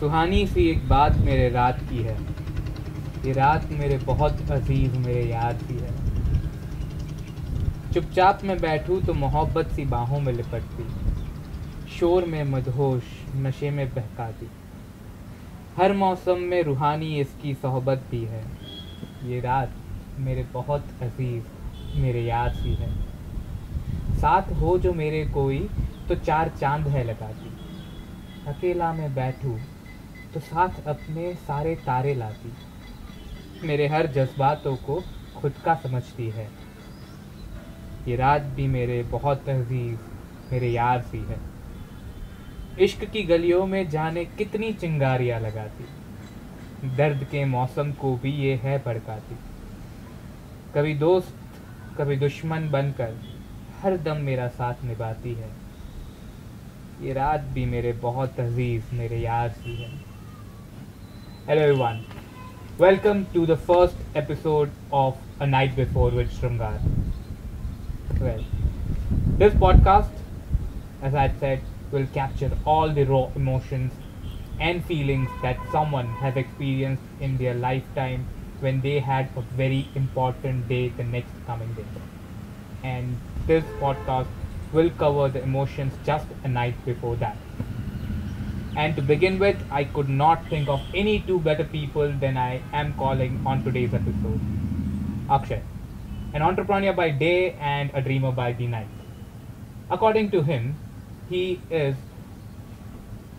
सुहानी सी एक बात मेरे रात की है। ये रात मेरे बहुत अज़ीज़ मेरे याद की है। चुपचाप मैं बैठूं तो मोहब्बत सी बाहों में लिपटती। शोर में मदहोश, नशे में बहकाती। हर मौसम में रूहानी इसकी सोहबत भी है। ये रात मेरे बहुत अज़ीज़ मेरे याद सी है। साथ हो जो मेरे कोई तो चार चाँद है लगाती। अकेला मैं बैठूं तो साथ अपने सारे तारे लाती। मेरे हर जज्बातों को खुद का समझती है। ये रात भी मेरे बहुत अज़ीज़ मेरे यार सी है। इश्क की गलियों में जाने कितनी चिंगारियाँ लगाती। दर्द के मौसम को भी ये है भड़काती। कभी दोस्त, कभी दुश्मन बनकर हर दम मेरा साथ निभाती है। ये रात भी मेरे बहुत अज़ीज़ मेरे यार सी है। Hello everyone. Welcome to the first episode of A Night Before with Shrungar. Well, this podcast, as I said, will capture all the raw emotions and feelings that someone has experienced in their lifetime when they had a very important day the next coming day. And this podcast will cover the emotions just a night before that. And to begin with, I could not think of any two better people than I am calling on today's episode. Akshay, an entrepreneur by day and a dreamer by the night. According to him, he is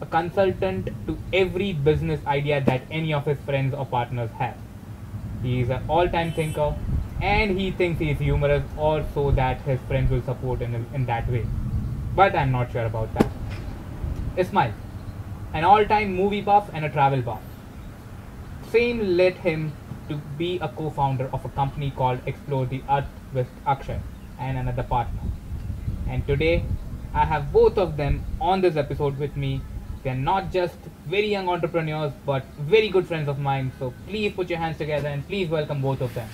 a consultant to every business idea that any of his friends or partners have. He is an all time thinker, and he thinks he is humorous or so that his friends will support him in that way. But I'm not sure about that. Ismail, an all-time movie buff and a travel buff. Same led him to be a co-founder of a company called Explore the Earth with Akshay and another partner. And today, I have both of them on this episode with me. They're not just very young entrepreneurs, but very good friends of mine. So please put your hands together and please welcome both of them.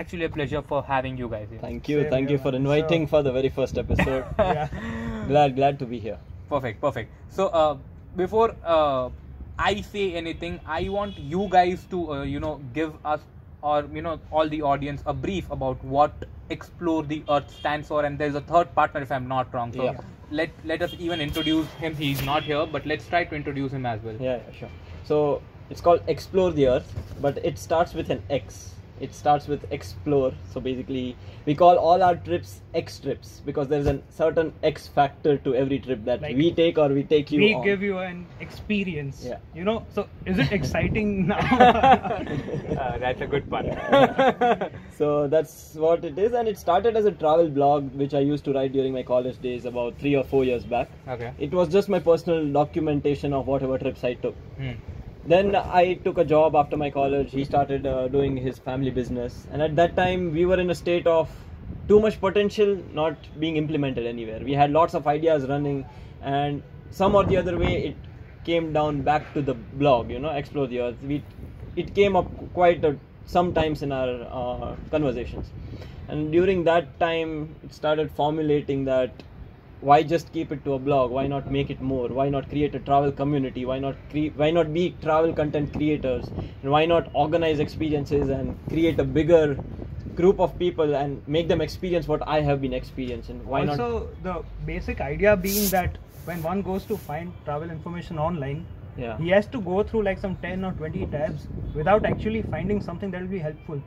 Actually a pleasure for having you guys here. Thank you, Same thank here, you for inviting So- for the very first episode. yeah. glad, glad to be here. Perfect, perfect. So, uh, before uh, I say anything, I want you guys to, uh, you know, give us or you know all the audience a brief about what Explore the Earth stands for. And there's a third partner, if I'm not wrong. So Yeah. let let us even introduce him. He's not here, but let's try to introduce him as well. Yeah, yeah, sure. So it's called Explore the Earth, but it starts with an X. It starts with explore. So basically, we call all our trips X trips because there's a certain X factor to every trip that Like, we take or we take you we on. give you an experience. Yeah. You know, so is it exciting now? Uh, that's a good one. so that's what it is, and it started as a travel blog which I used to write during my college days about three or four years back. okay. It was just my personal documentation of whatever trips I took. Hmm. Then I took a job after my college. He started uh, doing his family business, and at that time we were in a state of too much potential not being implemented anywhere. We had lots of ideas running, and some or the other way it came down back to the blog. You know, explore the earth. We it came up quite a, sometimes in our uh, conversations, and during that time it started formulating that why just keep it to a blog? Why not make it more? Why not create a travel community? Why not cre- why not be travel content creators? And why not organize experiences and create a bigger group of people and make them experience what i have been experiencing? Why not also, the basic idea being that when one goes to find travel information online, yeah. he has to go through like some 10 or 20 tabs without actually finding something that will be helpful.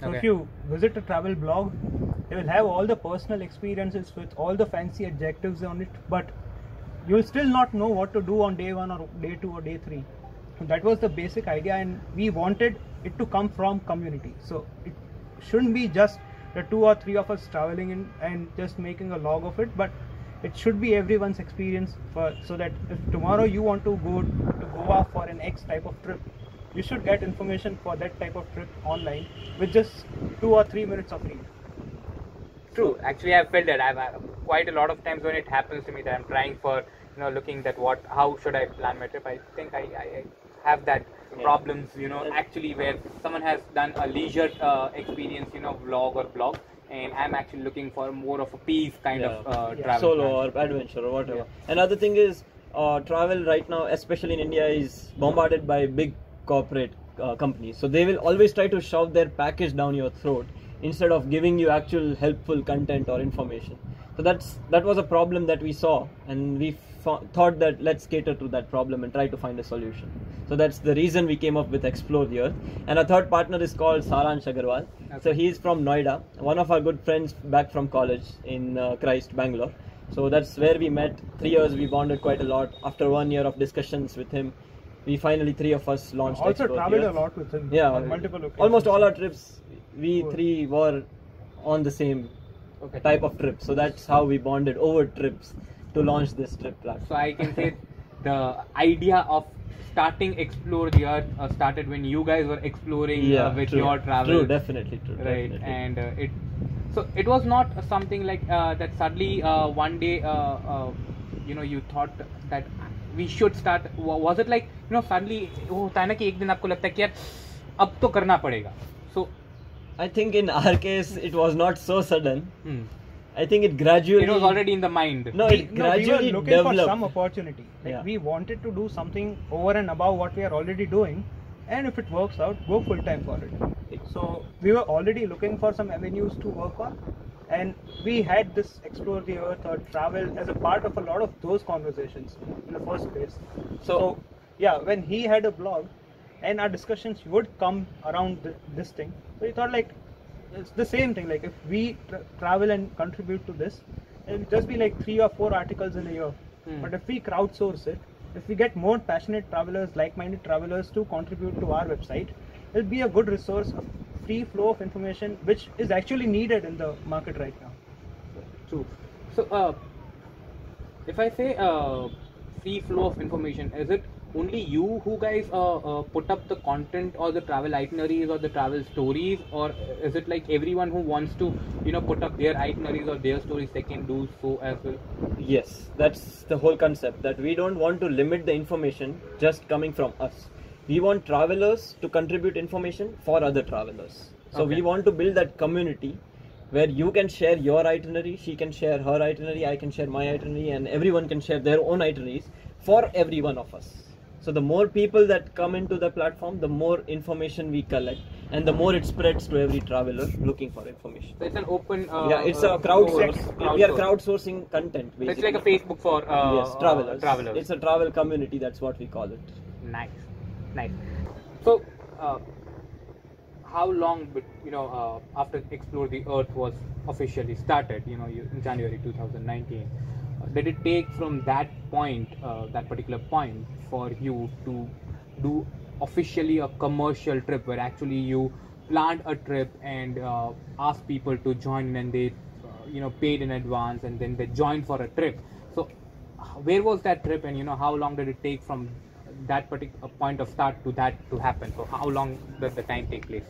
So Okay. if you visit a travel blog, they will have all the personal experiences with all the fancy adjectives on it, but you will still not know what to do on day one or day two or day three. That was the basic idea, and we wanted it to come from community. So it shouldn't be just the two or three of us traveling in and just making a log of it, but it should be everyone's experience for so that if tomorrow you want to go to Goa for an X type of trip, you should get information for that type of trip online with just two or three minutes of read. True. Actually, I've felt that. I've, i quite a lot of times when it happens to me that I'm trying for you know looking that what how should I plan my trip. I think I, I, I have that Yeah. problems you know actually where someone has done a leisure uh, experience you know vlog or blog and I'm actually looking for more of a peace kind of uh, Yeah. travel solo plan. or adventure or whatever. Another thing is uh, travel right now, especially in India, is bombarded by big corporate uh, companies. So they will always try to shove their package down your throat instead of giving you actual helpful content or information. So that's that was a problem that we saw, and we fo- thought that let's cater to that problem and try to find a solution. So that's the reason we came up with Explore the Earth. And our third partner is called Saransh Agarwal. So Okay. he's from Noida, one of our good friends back from college in uh, Christ, Bangalore. So that's where we met. Three years we bonded quite a lot. After one year of discussions with him, we finally three of us launched. Also Explore the traveled a lot with him. Yeah, on multiple occasions. almost all our trips, we Cool. three were on the same Okay. type of trip. So that's how we bonded over trips to launch this trip platform. So I can say the idea of starting explore the earth uh, started when you guys were exploring uh, with true. your travel. True, definitely true. right definitely. and uh, it so it was not something like uh, that suddenly uh, one day uh, uh, you know you thought that we should start wa- was it like you know suddenly वो होता है ना कि एक दिन आपको लगता है कि यार अब तो करना पड़ेगा so I think in our case it was not so sudden. hmm, I think it gradually. it was already in the mind No, we, it no, we were gradually looking for developed. some opportunity. Like Yeah. we wanted to do something over and above what we are already doing, and if it works out, go full time for it. So we were already looking for some avenues to work on, and we had this explore the earth or travel as a part of a lot of those conversations in the first place. So- So, yeah, when he had a blog, and our discussions would come around th- this thing, so we thought like it's the same thing. Like if we tra- travel and contribute to this, it'll just be like three or four articles in a year. Hmm. But if we crowdsource it, if we get more passionate travelers, like-minded travelers to contribute to our website, it'll be a good resource free flow of information, which is actually needed in the market right now. True. So, uh, if I say uh, free flow of information, is it only you who guys uh, uh, put up the content or the travel itineraries or the travel stories, or is it like everyone who wants to, you know, put up their itineraries or their stories, they can do so as well? Yes, that's the whole concept that we don't want to limit the information just coming from us. We want travelers to contribute information for other travelers. So Okay. we want to build that community where you can share your itinerary, she can share her itinerary, I can share my itinerary, and everyone can share their own itineraries for every one of us. So the more people that come into the platform, the more information we collect, and the more it spreads to every traveler looking for information. So it's an open. Uh, yeah, it's uh, a crowdsource. crowdsource. We are crowdsourcing content. So it's like a Facebook for uh, yes, travelers. Uh, travelers. It's a travel community. That's what we call it. Nice, nice. So, uh, how long, you know, uh, after Explore the Earth was officially started, you know, in January 2019, uh, did it take from that point, uh, that particular point, for you to do officially a commercial trip where actually you planned a trip and uh, asked people to join and they, you know, paid in advance and then they joined for a trip. So, where was that trip and you know how long did it take from that particular point of start to that to happen so how long did the time take place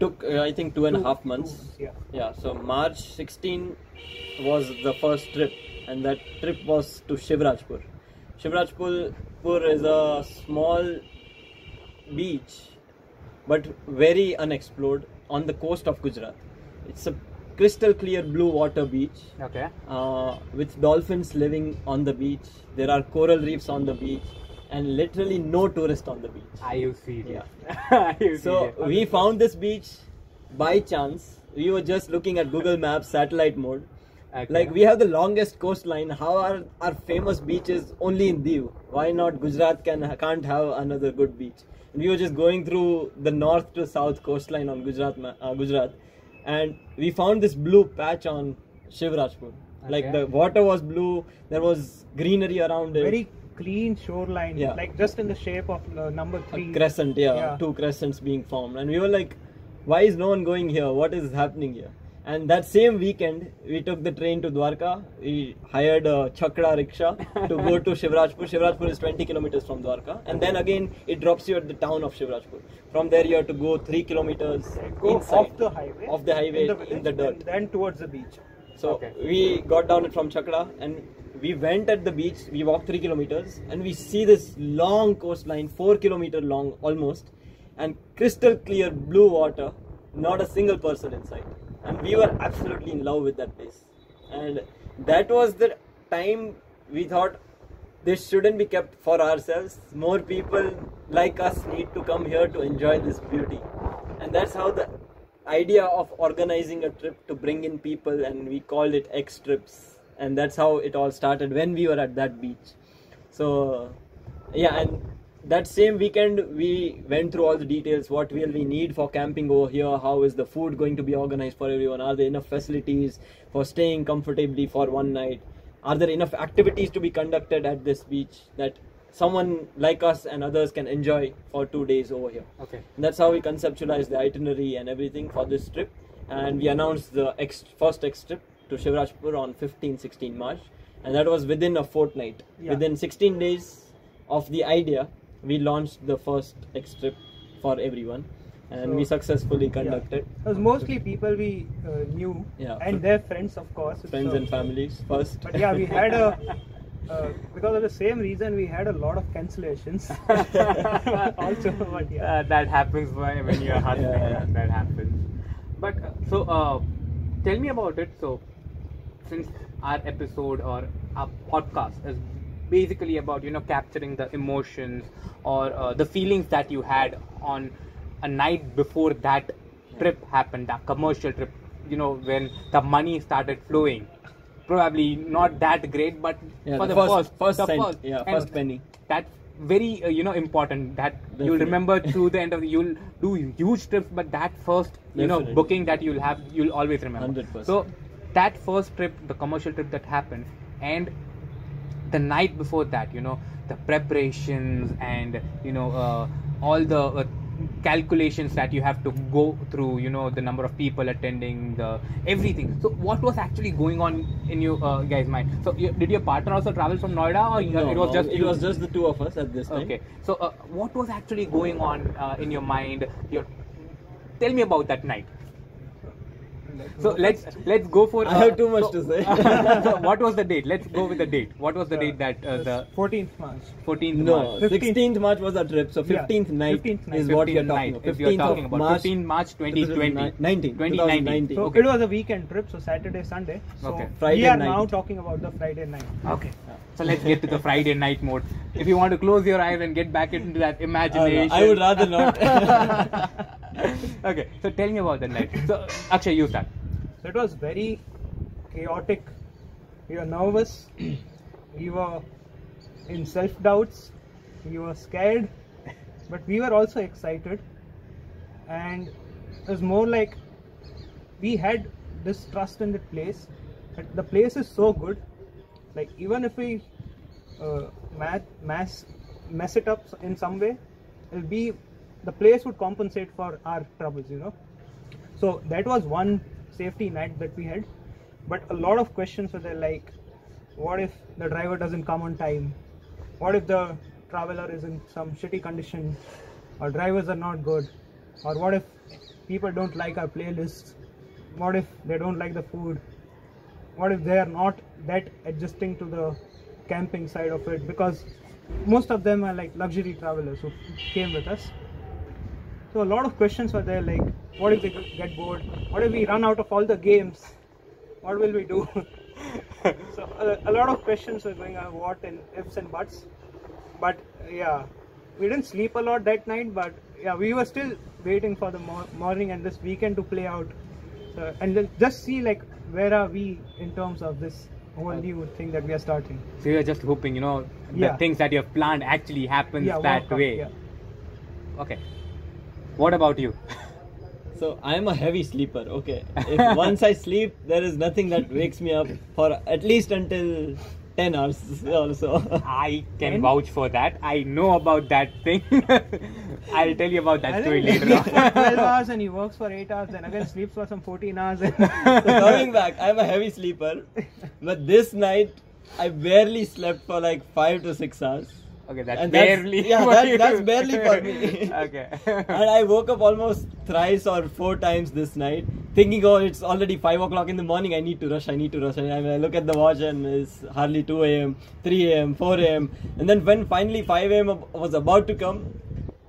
Took uh, I think two and a half months. months, yeah. Yeah. So March 16 was the first trip, and that trip was to Shivrajpur. Shivrajpur is a small beach, but very unexplored on the coast of Gujarat. It's a crystal clear blue water beach. okay uh, with dolphins living on the beach. There are coral reefs on the beach, and literally no tourist on the beach. are you serious you So serious? we found this beach by chance. We were just looking at Google Maps satellite mode. Okay. Like we have the longest coastline. How are our famous beaches only in Diu? Why not Gujarat can can't have another good beach? And we were just going through the north to south coastline on Gujarat, uh, Gujarat, and we found this blue patch on Shivrajpur. Like the water was blue. There was greenery around it. Very clean shoreline, Yeah. like just in the shape of uh, number a three. crescent yeah, Yeah. two crescents being formed and we were like why is no one going here what is happening here and that same weekend we took the train to dwarka we hired a chakra rickshaw to go to shivrajpur shivrajpur is 20 kilometers from dwarka and then again it drops you at the town of shivrajpur from there you have to go 3 kilometers Go inside off the highway. off the highway in the, village, dirt and then towards the beach. So Okay. we got down it from Chakra and we went at the beach. We walked three kilometers and we see this long coastline, four kilometer long almost, and crystal clear blue water. Not a single person inside, and we were absolutely in love with that place. And that was the time we thought this shouldn't be kept for ourselves. More people like us need to come here to enjoy this beauty. And that's how the idea of organizing a trip to bring in people, and we called it X Trips. And that's how it all started when we were at that beach. So, yeah, and that same weekend we went through all the details what will we need for camping over here how is the food going to be organized for everyone are there enough facilities for staying comfortably for one night are there enough activities to be conducted at this beach that someone like us and others can enjoy for two days over here Okay. and that's how we conceptualized the itinerary and everything for this trip and we announced the ex- first X trip to Shivrajpur on 15 16 March and that was within a fortnight Yeah. within 16 days of the idea we launched the first X trip for everyone and So- we successfully conducted It was mostly people we uh, knew Yeah. and their friends, of course. friends So- and families first But yeah, we had a uh, because of the same reason we had a lot of cancellations. also, but yeah. Uh, that happens when when you're hustling. Yeah, yeah. That happens. But uh, so, uh, tell me about it. So, since our episode or our podcast is basically about you know capturing the emotions or uh, the feelings that you had on a night before that trip happened, that commercial trip. You know when the money started flowing. Probably not that great, but Yeah, for the the, first- first, first the cent, first, yeah, and first penny. That's very uh, you know important. That you'll remember through the end of the, you'll do huge trips, but that first you know booking that you'll have, you'll always remember. 100%. So that first trip, the commercial trip that happened, and the night before that, you know, the preparations and you know uh, all the uh, calculations that you have to go through you know the number of people attending the everything. So what was actually going on in your uh, guys mind? So you, did your partner also travel from noida or you- No, it was no, just it you? was just the two of us at this time. Okay. So uh, what was actually going on uh, in your mind? Your tell me about that night so let's let's go for I have too much to say. so what was the date let's go with the date what was the date that uh, the 14th March. 14th no March. 15th 16th March was our trip so Yeah, 15th night 15th night. is what we are talking night, about if you're talking of about March 15 March 2020 19 2019 So okay it was a weekend trip, so Saturday, Sunday. So Okay. Friday we are night. now talking about the Friday night. okay so let's get to the friday night mode if you want to close your eyes and get back into that Uh, imagination I would rather not okay so tell me about that night so akshay you start So it was very chaotic. We were nervous. we were in self doubts. We were scared. But we were also excited. And it was more like we had this trust in the place. That the place is so good. Like even if we uh, math, mass, mess it up in some way, it'll be the place would compensate for our troubles, you know. So that was one safety net that we had. But a lot of questions were there like, what if the driver doesn't come on time? What if the traveler is in some shitty condition? Or drivers are not good? Or what if people don't like our playlists What if they don't like the food? What if they are not that adjusting to the camping side of it? Because most of them are like luxury travelers who came with us. So a lot of questions were there like, what if they get bored? What if we run out of all the games? What will we do? so a, a lot of questions were going on, what and ifs and buts. But yeah, we didn't sleep a lot that night. But yeah, we were still waiting for the mor- morning and this weekend to play out. So, and just see like where are we in terms of this whole uh, new thing that we are starting. so you're just hoping you know the Yeah. things that you have planned actually happens yeah, that work way Yeah. okay what about you So I'm a heavy sleeper. Okay, if once I sleep, there is nothing that wakes me up for at least until ten hours. Also, I can And- vouch for that. I know about that thing. I'll tell you about that I story think he later sleeps on. 12 hours and he works for 8 hours, then again sleeps for some 14 hours. And so coming back, I'm a heavy sleeper, but this night I barely slept for like five to six hours. okay, that's And that's- barely. yeah, that- that's barely for me. okay. and I woke up almost thrice or four times this night thinking, oh, it's already five o'clock in the morning. I need to rush. I need to rush. And I, look at the watch, and it's hardly two a.m., three a.m., four a.m. And then when finally five a.m. was about to come,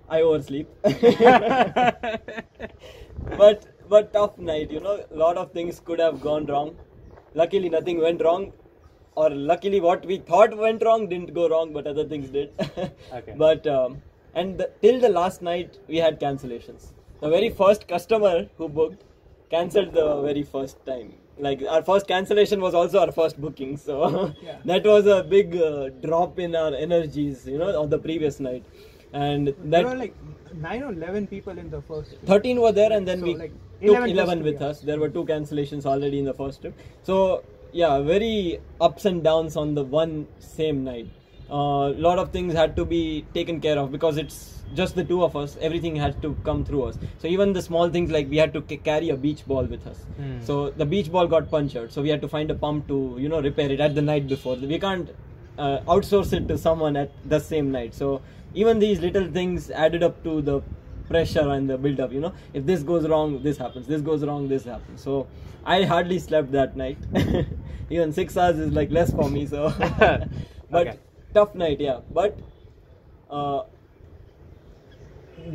I oversleep. but but tough night. You know, a lot of things could have gone wrong. Luckily, nothing went wrong. Or luckily, what we thought went wrong didn't go wrong, but other things did. Okay. But um, and the, till the last night, we had cancellations. The very first customer who booked cancelled the very first time. Like our first cancellation was also our first booking, so Yeah. that was a big uh, drop in our energies, you know, on the previous night. And there that were like nine or eleven people in the first. 13 were there and then So, we like, took 11 11, plus with yeah. us there were two cancellations already in the first trip so yeah very ups and downs on the one same night a lot of things had to be taken care of because it's just the two of us. Everything had to come through us. So even the small things like we had to ca- carry a beach ball with us. Hmm. so the beach ball got punctured. So we had to find a pump to you know repair it at the night before. We can't uh, outsource it to someone at the same night. So even these little things added up to the pressure and the build up you know. If this goes wrong this happens. This goes wrong this happens. So i hardly slept that night. Even six hours is like less for me so. But Okay. Tough night yeah but uh,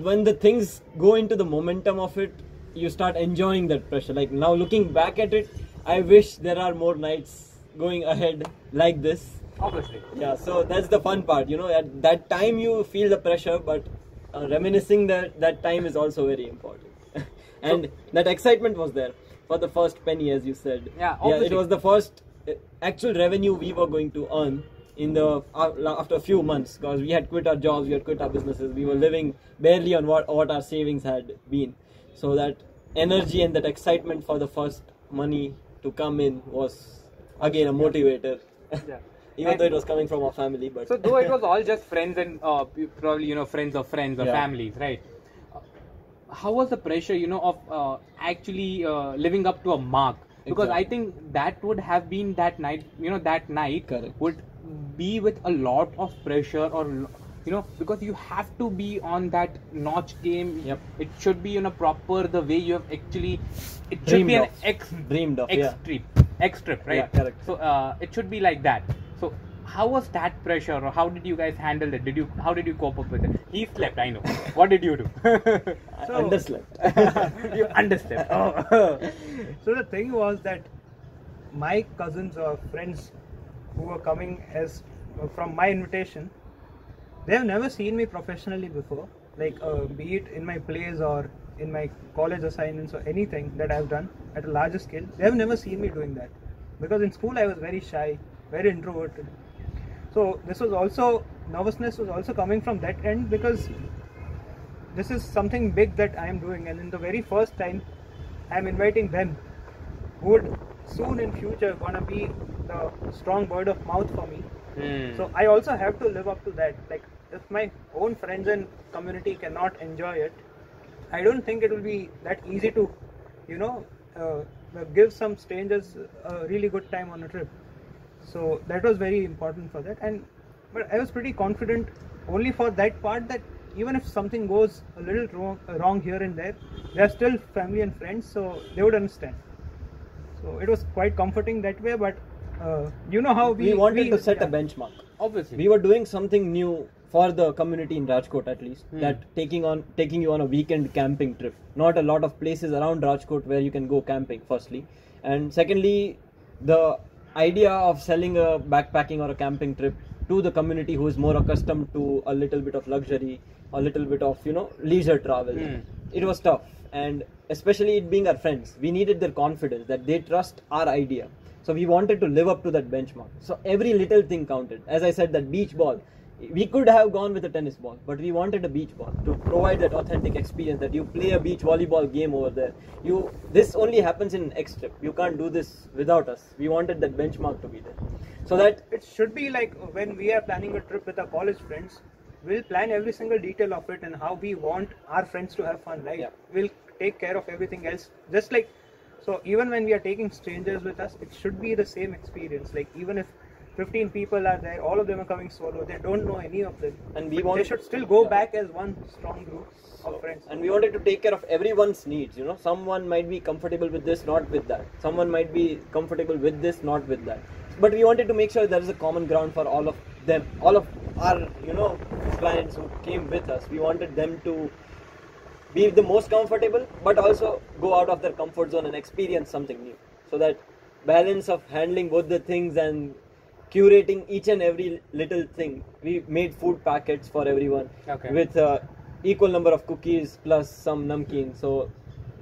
when the things go into the momentum of it you start enjoying that pressure like now looking back at it i wish there are more nights going ahead like this Obviously. yeah so that's the fun part you know at that time you feel the pressure but uh, reminiscing that that time is also very important and that excitement was there for the first penny as you said Yeah, obviously. yeah. it was the first uh, actual revenue we were going to earn in the uh, after a few months because we had quit our jobs we had quit our businesses we were living barely on what what our savings had been so that energy and that excitement for the first money to come in was again a motivator Yeah. even And- though it was coming from our family but So though it was all just friends and uh, probably you know friends of friends or Yeah. families, right? Uh, How was the pressure, you know, of uh, actually uh, living up to a mark? Because I think that would have been that night, you know, that night Correct. would be with a lot of pressure or you know because you have to be on that notch game Yep. it should be you know proper the way you have actually it should Dreamed be an of. x Dreamed of, x yeah. trip x trip right Yeah, correct. so uh, it should be like that so how was that pressure or how did you guys handle it did you how did you cope up with it he slept i know what did you do so, I So- underslept you understand oh. So the thing was that my cousins or friends who were coming as uh, from my invitation, they have never seen me professionally before. Like uh, be it in my plays or in my college assignments or anything that I've done at a larger scale, they have never seen me doing that. Because in school I was very shy, very introverted. So this was also nervousness was also coming from that end because this is something big that I am doing, and in the very first time, I am inviting them, who would soon in future gonna be the strong word of mouth for me. Hmm. So I also have to live up to that. Like if my own friends and community cannot enjoy it, I don't think it will be that easy to, you know, uh, give some strangers a really good time on a trip. So that was very important for that. And but I was pretty confident only for that part that even if something goes a little wrong, wrong here and there, they are still family and friends, so they would understand. So it was quite comforting that way. But uh, you know how we we wanted we- to set a benchmark obviously we were doing something new for the community in Rajkot at least Hmm. that taking on taking you on a weekend camping trip not a lot of places around Rajkot where you can go camping firstly and secondly the idea of selling a backpacking or a camping trip to the community who is more accustomed to a little bit of luxury a little bit of you know leisure travel Hmm. it was tough and especially it being our friends we needed their confidence that they trust our idea. So we wanted to live up to that benchmark. So every little thing counted. As i said that beach ball we could have gone with a tennis ball but we wanted a beach ball to provide that authentic experience that you play a beach volleyball game over there. You this only happens in x trip. You can't do this without us. We wanted that benchmark to be there. So that it should be like when we are planning a trip with our college friends we'll plan every single detail of it and how we want our friends to have fun right? Yeah. we'll take care of everything else just like so even when we are taking strangers with us it should be the same experience like even if 15 people are there. All of them are coming solo. They don't know any of them. And we want they should still go Yeah. back as one strong group of friends. and we wanted to take care of everyone's needs you know someone might be comfortable with this not with that someone might be comfortable with this not with that but we wanted to make sure there is a common ground for all of them all of our you know clients who came with us we wanted them to be the most comfortable but also go out of their comfort zone and experience something new so that balance of handling both the things and curating each and every little thing we made food packets for everyone Okay. with uh, equal number of cookies plus some namkeen so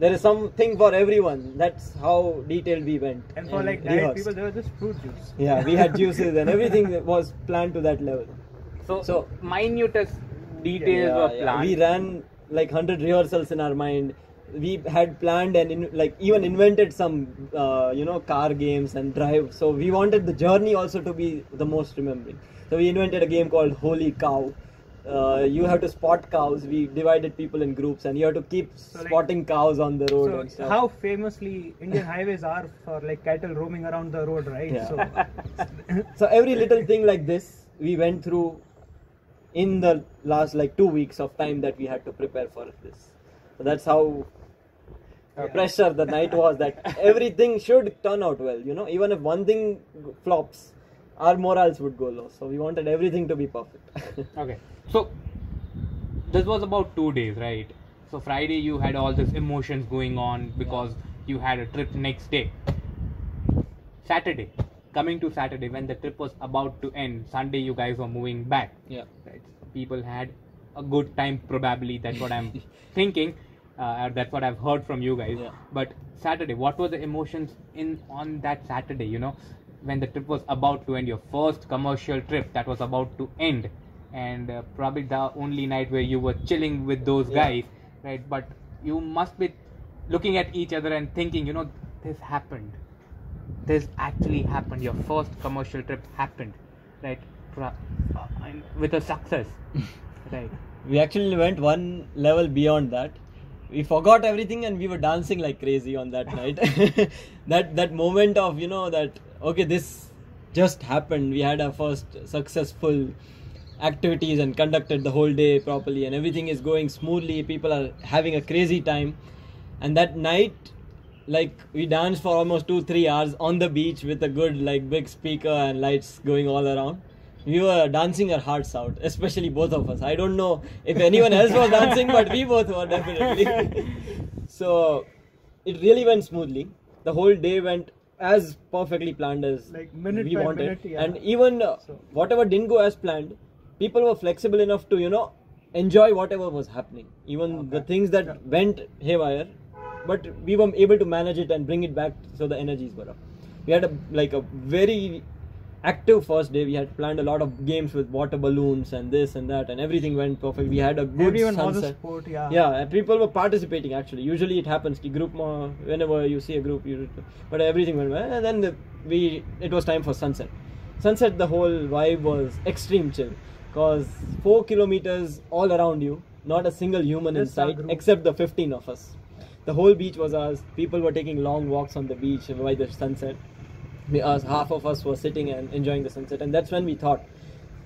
there is something for everyone that's how detailed we went And for like diet people, there was just fruit juice. yeah we had juices and everything was planned to that level So, So- minutest details Yeah, were yeah. planned. We ran like hundred rehearsals in our mind. We had planned and in, like even invented some uh, you know car games and drive. So we wanted the journey also to be the most remembering. So we invented a game called Holy Cow. Uh, you have to spot cows. We divided people in groups, and you have to keep like- spotting cows on the road and So stuff. how famously Indian highways are for like cattle roaming around the road, right? Yeah. So so every little thing like this we went through in the last like two weeks of time that we had to prepare for this. So that's how uh, pressure the night was that everything should turn out well you know? Even if one thing flops our morals would go low. So we wanted everything to be perfect. Okay. So this was about two days, right? So Friday you had all these emotions going on because you had a trip next day. Saturday, coming to Saturday when the trip was about to end, Sunday you guys were moving back. yeah Right? People had a good time probably. That's what I'm thinking. Uh, that's what I've heard from you guys. Yeah. But Saturday, what were the emotions in on that Saturday? You know, when the trip was about to end, your first commercial trip that was about to end, and uh, probably the only night where you were chilling with those Yeah. guys, right? But you must be looking at each other and thinking, you know, this happened. This actually happened. Your first commercial trip happened, right? Uh, with a success, right? we actually went one level beyond that we forgot everything and we were dancing like crazy on that night that that moment of you know that okay this just happened we had our first successful activities and conducted the whole day properly and everything is going smoothly people are having a crazy time and that night like we danced for almost 2 3 hours on the beach with a good like big speaker and lights going all around. We were dancing our hearts out especially both of us. I don't know if anyone else was dancing but we both were definitely. So it really went smoothly. The whole day went as perfectly planned as Like minute we by wanted. minute, yeah. and even uh, So- whatever didn't go as planned people were flexible enough to you know enjoy whatever was happening. Even the things that Yeah. went haywire but we were able to manage it and bring it back so the energies were up. We had a like a very active first day. We had planned a lot of games with water balloons and this and that and everything went perfect. We had a good everyone sunset. sport, yeah. yeah people were participating actually. Usually it happens ki group whenever you see a group you but everything went well. And then the, we it was time for sunset. Sunset the whole vibe was extreme chill. Because four kilometers all around you not a single human in Just our sight except the 15 of us the whole beach was ours. People were taking long walks on the beach by the sunset. We, us, half of us were sitting and enjoying the sunset and that's when we thought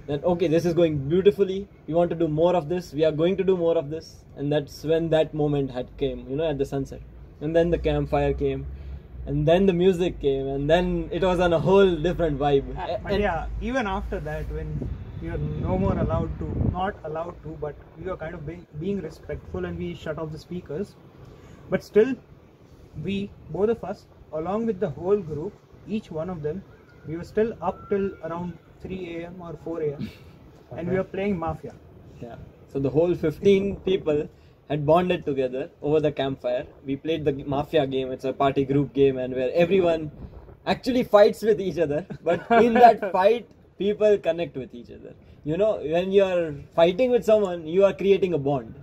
that okay this is going beautifully. We want to do more of this. We are going to do more of this. And that's when that moment had came you know at the sunset. And then the campfire came. And then the music came. And then it was on a whole different vibe. A- But and- yeah, even after that, when we are no more allowed to, not allowed to, but we were kind of being, being respectful and we shut off the speakers. But still, we, both of us, along with the whole group, each one of them, we were still up till around 3 a.m. or 4 a.m. and we were playing Mafia. Yeah. So the whole 15 people had bonded together over the campfire. We played the Mafia game. It's a party group game, and where everyone actually fights with each other. But in that fight, people connect with each other. You know, when you are fighting with someone, you are creating a bond.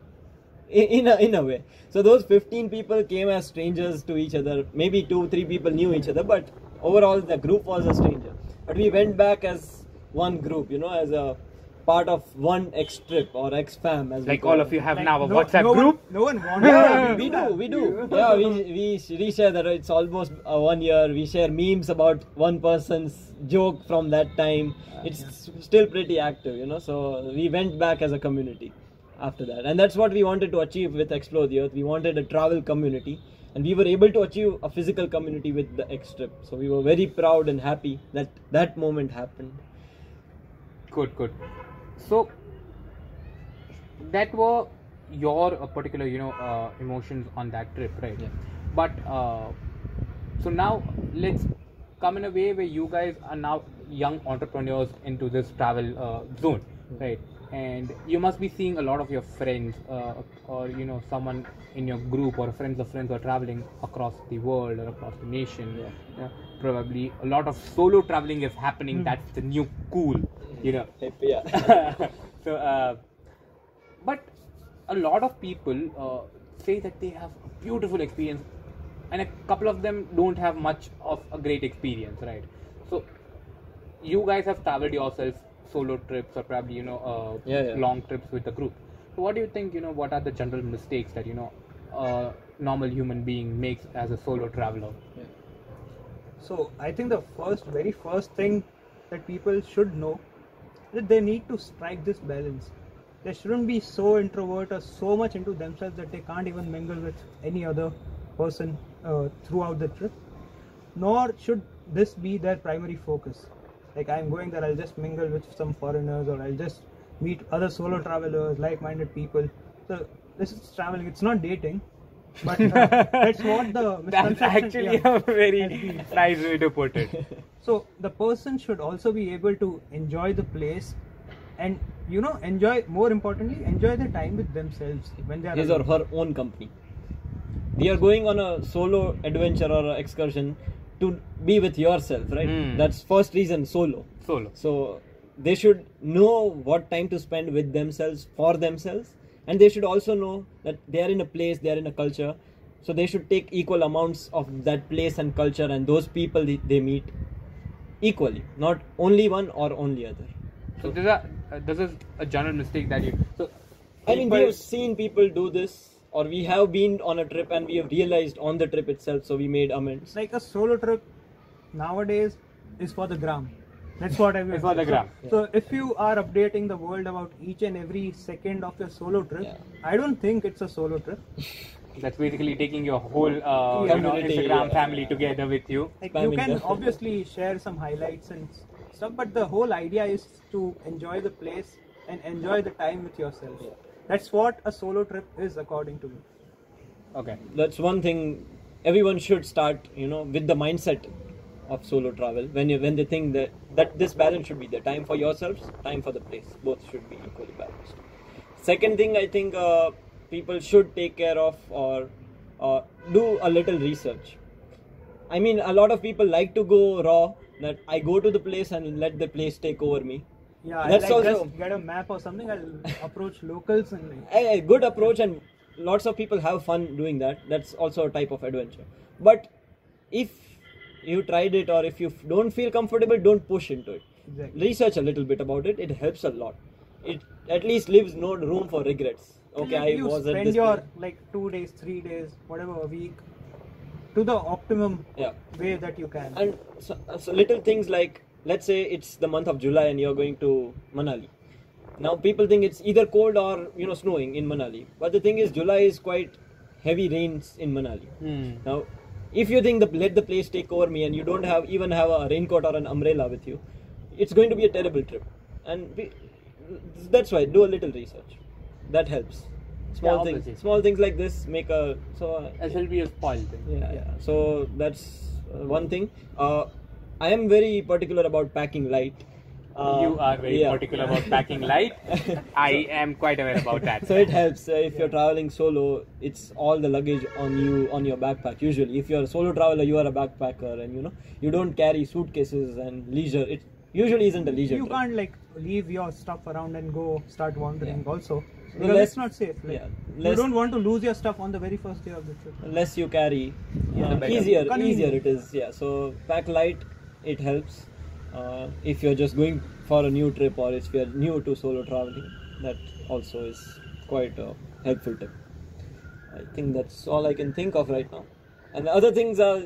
In, in a, in a way. So those 15 people came as strangers to each other. Maybe two, three people knew each other, but overall the group was a stranger. But we went back as one group, you know, as a part of one X trip or X fam as we Like call all it. of you have Like, now a no- WhatsApp no one- group. no one wanted Yeah, to we do, we do. Yeah, we we reshare that. It's almost uh, one year. We share memes about one person's joke from that time. It's s- still pretty active, you know. So we went back as a community after that, and that's what we wanted to achieve with Explore the Earth. We wanted a travel community, and we were able to achieve a physical community with the X trip. So we were very proud and happy that that moment happened. Good, good. So that were your uh, particular, you know, uh, emotions on that trip, right? Yeah. But uh, so now let's come in a way where you guys are now young entrepreneurs into this travel uh, zone, right? And you must be seeing a lot of your friends, uh, or you know, someone in your group, or friends of friends, who are traveling across the world or across the nation. Yeah. Yeah, probably a lot of solo traveling is happening. That's the new cool, you know. Yeah. so, uh, but a lot of people uh, say that they have a beautiful experience, and a couple of them don't have much of a great experience, right? So, you guys have traveled yourself solo trips or probably you know uh, Yeah, yeah. long trips with a group. So, what do you think? You know, what are the general mistakes that you know a normal human being makes as a solo traveler? So I think the first, very first thing that people should know that they need to strike this balance. They shouldn't be so introvert or so much into themselves that they can't even mingle with any other person uh, throughout the trip. Nor should this be their primary focus. Like I'm going there, I'll just mingle with some foreigners or I'll just meet other solo travelers, like-minded people. So this is traveling. It's not dating. But uh, that's what the That's actually yeah, a very nice way to put it. So the person should also be able to enjoy the place and you know enjoy more importantly enjoy the time with themselves when they are his or her own company. We are going on a solo adventure or excursion to be with yourself, right? Hmm. That's first reason solo. Solo. So they should know what time to spend with themselves for themselves, and they should also know that they are in a place, they are in a culture. So they should take equal amounts of that place and culture and those people they, they meet equally, not only one or only other. So this is a, uh, this is a general mistake that you. So I mean, we people- have seen people do this, or we have been on a trip and we have realized on the trip itself, so we made amends. Like a solo trip nowadays is for the gram. That's what I mean. It's for the gram. So if you are updating the world about each and every second of your solo trip, Yeah. I don't think it's a solo trip. that's basically taking your whole uh, you know, Instagram yeah. family together with you. Like you can them. obviously share some highlights and stuff, but the whole idea is to enjoy the place and enjoy the time with yourself. That's what a solo trip is, according to me. Okay. That's one thing everyone should start, you know, with the mindset of solo travel. When you when they think that that this balance should be there, time for yourselves, time for the place. Both should be equally balanced. Second thing, I think uh, people should take care of or uh, do a little research. I mean, a lot of people like to go raw. That I go to the place and let the place take over me. Yeah, That's I like also- just get a map or something. I'll approach locals and like, a, good approach and lots of people have fun doing that. That's also a type of adventure. But if you tried it or if you don't feel comfortable don't push into it. Exactly. research a little bit about it. It helps a lot. It at least leaves no room for regrets. Okay i you was at spend your like two days, three days, whatever a week, to the optimum yeah. way that you can. and so, so little things like let's say it's the month of july and you're going to manali now people think it's either cold or you know snowing in manali but the thing is july is quite heavy rains in manali Hmm. Now, if you think the let the place take over me and you don't have even have a raincoat or an umbrella with you, it's going to be a terrible trip. And we, that's why do a little research. That helps. Small things, obviously. small things like this make a so. uh, be a spoiled thing. yeah, yeah. So that's uh, one thing. Uh, I am very particular about packing light. Uh, you are very yeah. particular about packing light. I am quite aware about that. so it helps uh, if you're traveling solo it's all the luggage on you on your backpack usually if you're a solo traveler you are a backpacker and you know you don't carry suitcases and leisure it usually isn't a leisure you trip. can't like leave your stuff around and go start wandering Yeah. also because less- it's not safe like, yeah, you don't want to lose your stuff on the very first day of the trip Unless you carry Yeah, uh, the easier Convenient. easier it is yeah so pack light it helps uh, if you're just going for a new trip or if you're new to solo traveling that also is quite a helpful tip i think that's all i can think of right now and the other things are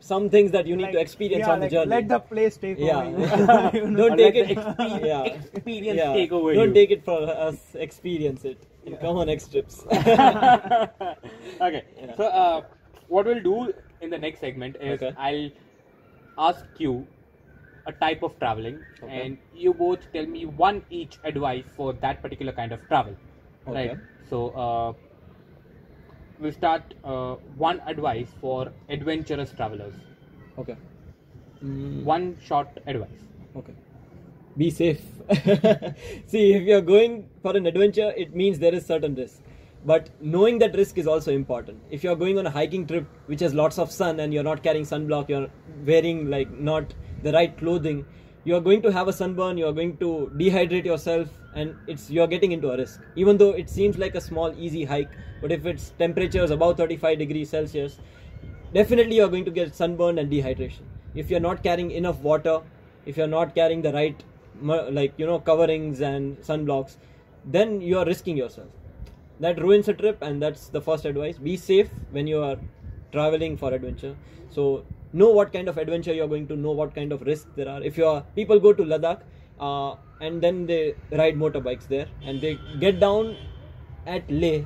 some things that you need Like, to experience yeah, on the like, journey Let the place take yeah over. you. You know? don't Or take it the expe- yeah. experience yeah. take over don't you. take it for us experience it and come on next trips okay. Yeah. So, uh, what we'll do in the next segment is Okay. I'll ask you a type of traveling, Okay. and you both tell me one each advice for that particular kind of travel. Okay. Right. So, uh, we'll start uh, one advice for adventurous travelers. okay Mm, One short advice. Okay. Be safe. See, if you're going for an adventure, it means there is certain risk. But knowing that risk is also important. If you're going on a hiking trip which has lots of sun and you're not carrying sunblock, you're wearing like not the right clothing, you're going to have a sunburn, you're going to dehydrate yourself and it's you're getting into a risk. Even though it seems like a small easy hike, but if it's temperatures above 35 degrees Celsius, definitely you're going to get sunburn and dehydration if you're not carrying enough water if you're not carrying the right like you know coverings and sunblocks then you are risking yourself that ruins a trip and that's the first advice be safe when you are traveling for adventure so know what kind of adventure you're going to know what kind of risk there are if you are people go to ladakh uh, and then they ride motorbikes there and they get down at leh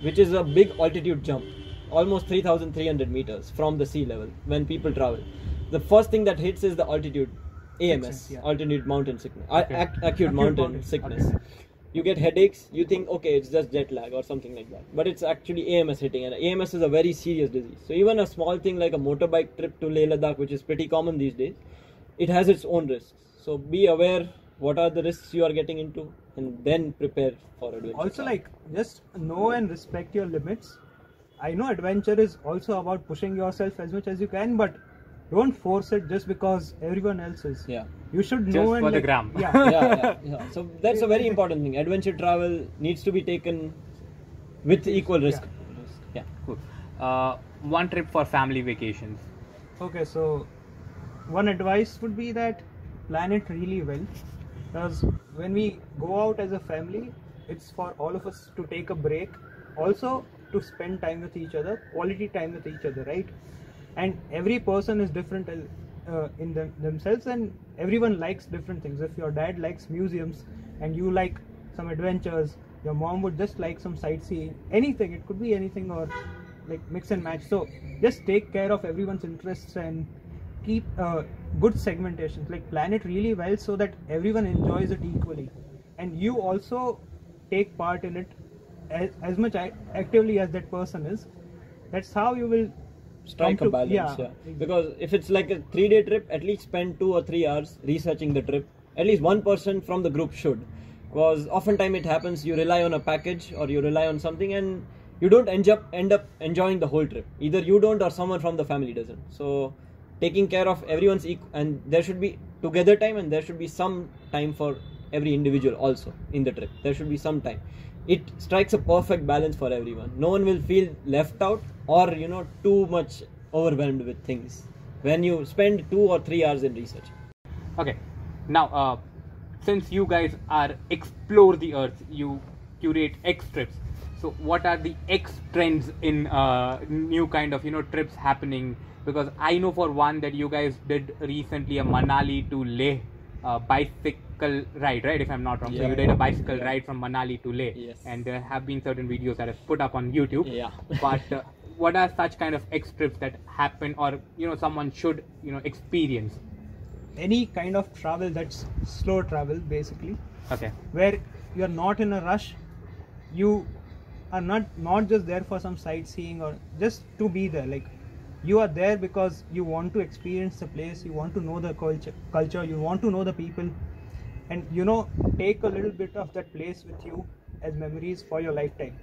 which is a big altitude jump, almost 3,300 meters from the sea level when people travel. The first thing that hits is the altitude, AMS, yeah. altitude mountain sickness, Okay. ac- acute, Acute mountain, mountain, sickness. okay. You get headaches, you think, okay, it's just jet lag or something like that. But it's actually AMS hitting, and AMS is a very serious disease. So even a small thing like a motorbike trip to Leh Ladakh, which is pretty common these days, it has its own risks. So be aware what are the risks you are getting into, and then prepare for adventure. also like just know and respect your limits i know adventure is also about pushing yourself as much as you can but don't force it just because everyone else is yeah. you should Just know and for the gram. yeah yeah, yeah, yeah. So that's a very important thing. Adventure travel needs to be taken with equal risk. Yeah. Cool. Uh, one trip for family vacations. okay so one advice would be that plan it really well because when we go out as a family it's for all of us to take a break also to spend time with each other quality time with each other right and every person is different uh, in them, themselves and everyone likes different things. If your dad likes museums and you like some adventures your mom would just like some sightseeing anything. It could be anything or like mix and match. So just take care of everyone's interests and keep uh, good segmentation. Like plan it really well so that everyone enjoys it equally. And you also take part in it as, as much actively as that person is. That's how you will Strike a balance. Yeah. exactly. Because if it's like a three day trip, at least spend two or three hours researching the trip. At least one person from the group should. Because oftentimes it happens you rely on a package or you rely on something and you don't end up end up enjoying the whole trip. Either you don't or someone from the family doesn't. So taking care of everyone's equal and there should be together time and there should be some time for every individual also in the trip. There should be some time. It strikes a perfect balance for everyone. No one will feel left out or you know too much overwhelmed with things when you spend two or three hours in research. Okay. Now, uh, since you guys are Xplore the earth, you curate X trips. So, what are the X trends in uh, new kind of you know trips happening? Because I know for one that you guys did recently a Manali to Leh uh, bicycle ride, right? If I'm not wrong. So you did a bicycle Yeah. ride from Manali to Leh, Yes. and there have been certain videos that I've put up on YouTube. Yeah. but uh, what are such kind of X trips that happen, or you know, someone should you know experience? any kind of travel that's slow travel basically Okay. where you're not in a rush you are not not just there for some sightseeing or just to be there like you are there because you want to experience the place you want to know the culture culture you want to know the people. And you know take a little bit of that place with you as memories for your lifetime.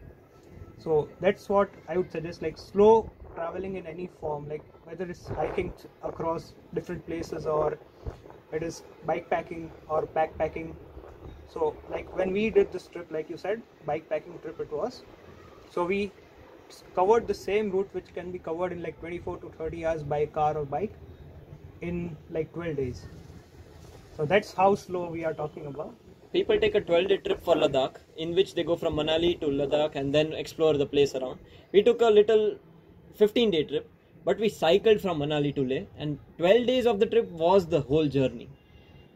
So that's what i would suggest like slow traveling in any form like whether it's hiking across different places or it is bike packing or backpacking. So like when we did this trip like you said bike packing trip it was. So we covered the same route which can be covered in like 24 to 30 hours by car or bike in like 12 days So that's how slow we are talking about. People take a 12 day trip for Ladakh, in which they go from Manali to Ladakh and then explore the place around. We took a little 15 day trip, but we cycled from Manali to Leh, and 12 days of the trip was the whole journey.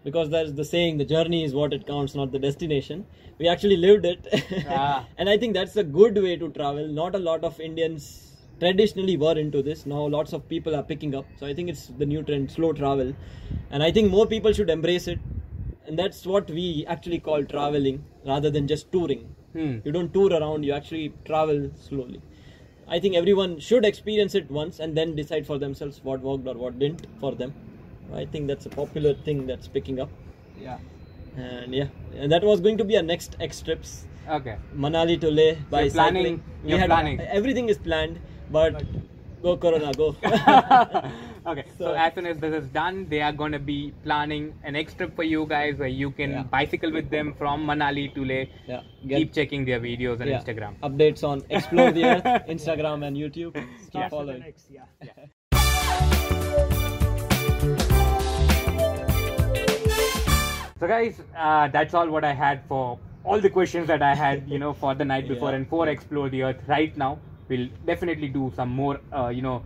Because there's the saying, the journey is what it counts, not the destination. We actually lived it. Ah. and I think that's a good way to travel. Not a lot of Indians traditionally were into this. Now lots of people are picking up. So I think it's the new trend, slow travel. And I think more people should embrace it. And that's what we actually call traveling rather than just touring. Hmm. You don't tour around, you actually travel slowly. I think everyone should experience it once and then decide for themselves what worked or what didn't for them. I think that's a popular thing that's picking up. Yeah. And yeah, and that was going to be our next X trips. Okay. Manali to Leh by you're planning- cycling. you're planning. everything is planned, but go Corona, go. okay, so, So- as soon as this is done, they are going to be planning an X trip for you guys where you can Yeah. bicycle with them from Manali to Leh. yeah, Keep checking their videos on yeah, Instagram. Updates on Explore the Earth, Instagram and YouTube. Keep Starts with following. an X, yeah. So guys, uh, that's all what I had for all the questions that I had, you know, for the night before Yeah. and for Xplore the Earth. Right now, we'll definitely do some more, uh, you know,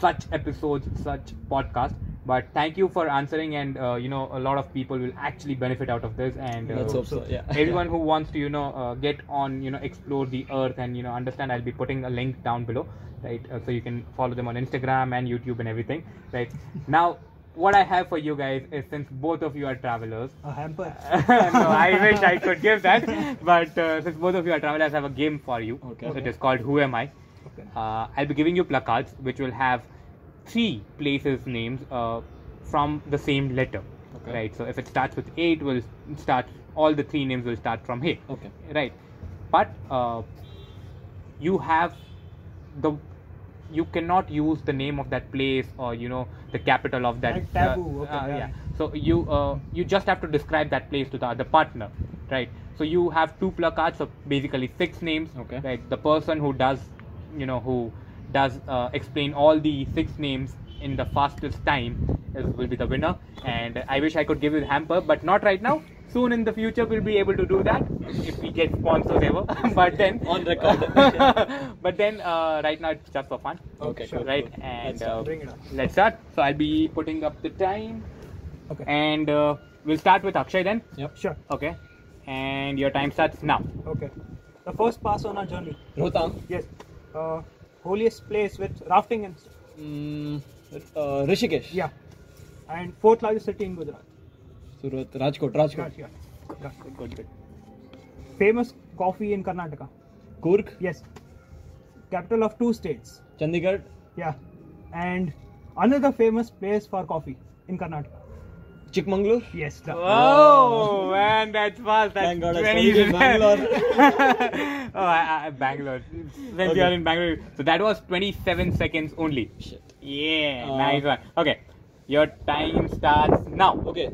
such episodes, such podcast. But thank you for answering, and uh, you know, a lot of people will actually benefit out of this. And uh, Let's hope so. Yeah. everyone who wants to you know uh, get on you know Xplore the earth and you know understand i'll be putting a link down below right uh, so you can follow them on instagram and youtube and everything right now what i have for you guys is since both of you are travelers A hamper. no i wish i could give that but uh, since both of you are travelers i have a game for you Okay. it is called who am i Okay. uh, I'll be giving you placards which will have three places names uh, from the same letter. Okay. Right. So if it starts with A, it will start. All the three names will start from here. Okay. Right. But uh, you have the you cannot use the name of that place or you know the capital of that Like taboo, okay, yeah. yeah so you uh, you just have to describe that place to the other partner right so you have two placards so basically six names Okay. right the person who does you know who does uh, explain all the six names in the fastest time is, will be the winner and i wish i could give you the hamper but not right now soon in the future we'll be able to do that if we get sponsors ever but then On record. but then uh, right now it's just for fun Okay, sure. right cool. and Let's uh, start. Bring it up. let's start so i'll be putting up the time Okay. and uh, we'll start with akshay then Yep. Sure. okay and your time starts now Okay. The first pass on our journey. Rohtang. Yes. Uh, holiest place with rafting and. Mm, Rishikesh and fourth largest city in Gujarat Surat Rajkot Rajkot good good famous coffee in Karnataka Coorg yes capital of two states Chandigarh या and another famous place for coffee in Karnataka Chikmagalur. Yes. the- Oh man, that's fast. That's Thank God I 20 Bangalore. oh, I, I, Bangalore. Since Okay. you are in Bangalore, so that was 27 seconds only. Shit. Yeah, Uh, nice one. Okay, your time starts now. Okay.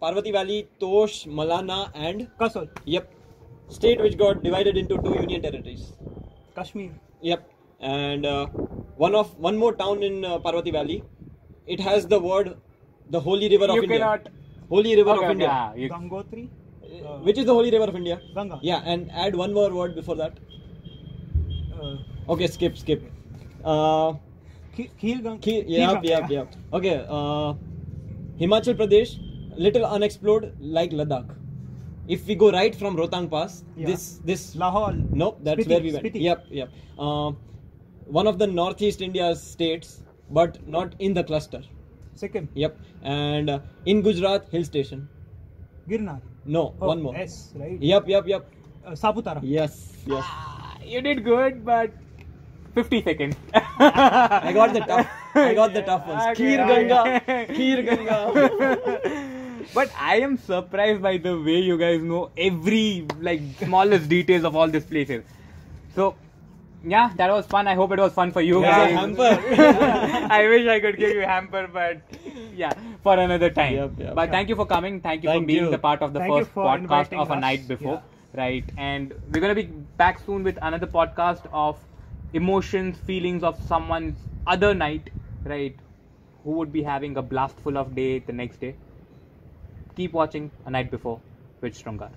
Parvati Valley, Tosh, Malana, and Kasol. yep, state which got divided into two union territories. Kashmir. Yep, and uh, one of one more town in uh, Parvati Valley. It has the word, the holy river of You India. cannot. Holy river Okay, of India. ah, you- Gangotri. Uh, Which is the holy river of India? Ganga. Yeah, and add one more word before that. Uh, Okay, skip, skip. Uh, Khil Khil Gang. Ki- Khil yep, yep, yeah. yep. Okay, uh, Himachal Pradesh, little unexplored like Ladakh. If we go right from Rohtang Pass, Yeah. this this Lahaul. nope, that's Spiti, where we went. Spiti. Yep, yep. Uh, one of the northeast India states, but not in the cluster. Sikkim. Yep, and uh, in Gujarat, hill station. Girnar. No, Oh, one more. S, right? Yep, yep, yep. Uh, Saputara. Yes, yes. Ah, you did good, but 50 seconds. I got the tough. I got the tough ones. Okay, Kheer Ganga, okay. Kheer Ganga. but I am surprised by the way you guys know every like smallest details of all these places. So yeah, that was fun. I hope it was fun for you Yeah, guys. hamper. I wish I could give you hamper, but yeah, for another time. Yep, yep. But thank you for coming. Thank you for being you. the part of the Thank first podcast inviting of a us. night before. Yeah. Right, and we're gonna be back soon with another podcast of emotions, feelings of someone's other night, right? Who would be having a blast full of day the next day. Keep watching A Night Before with Shrungar.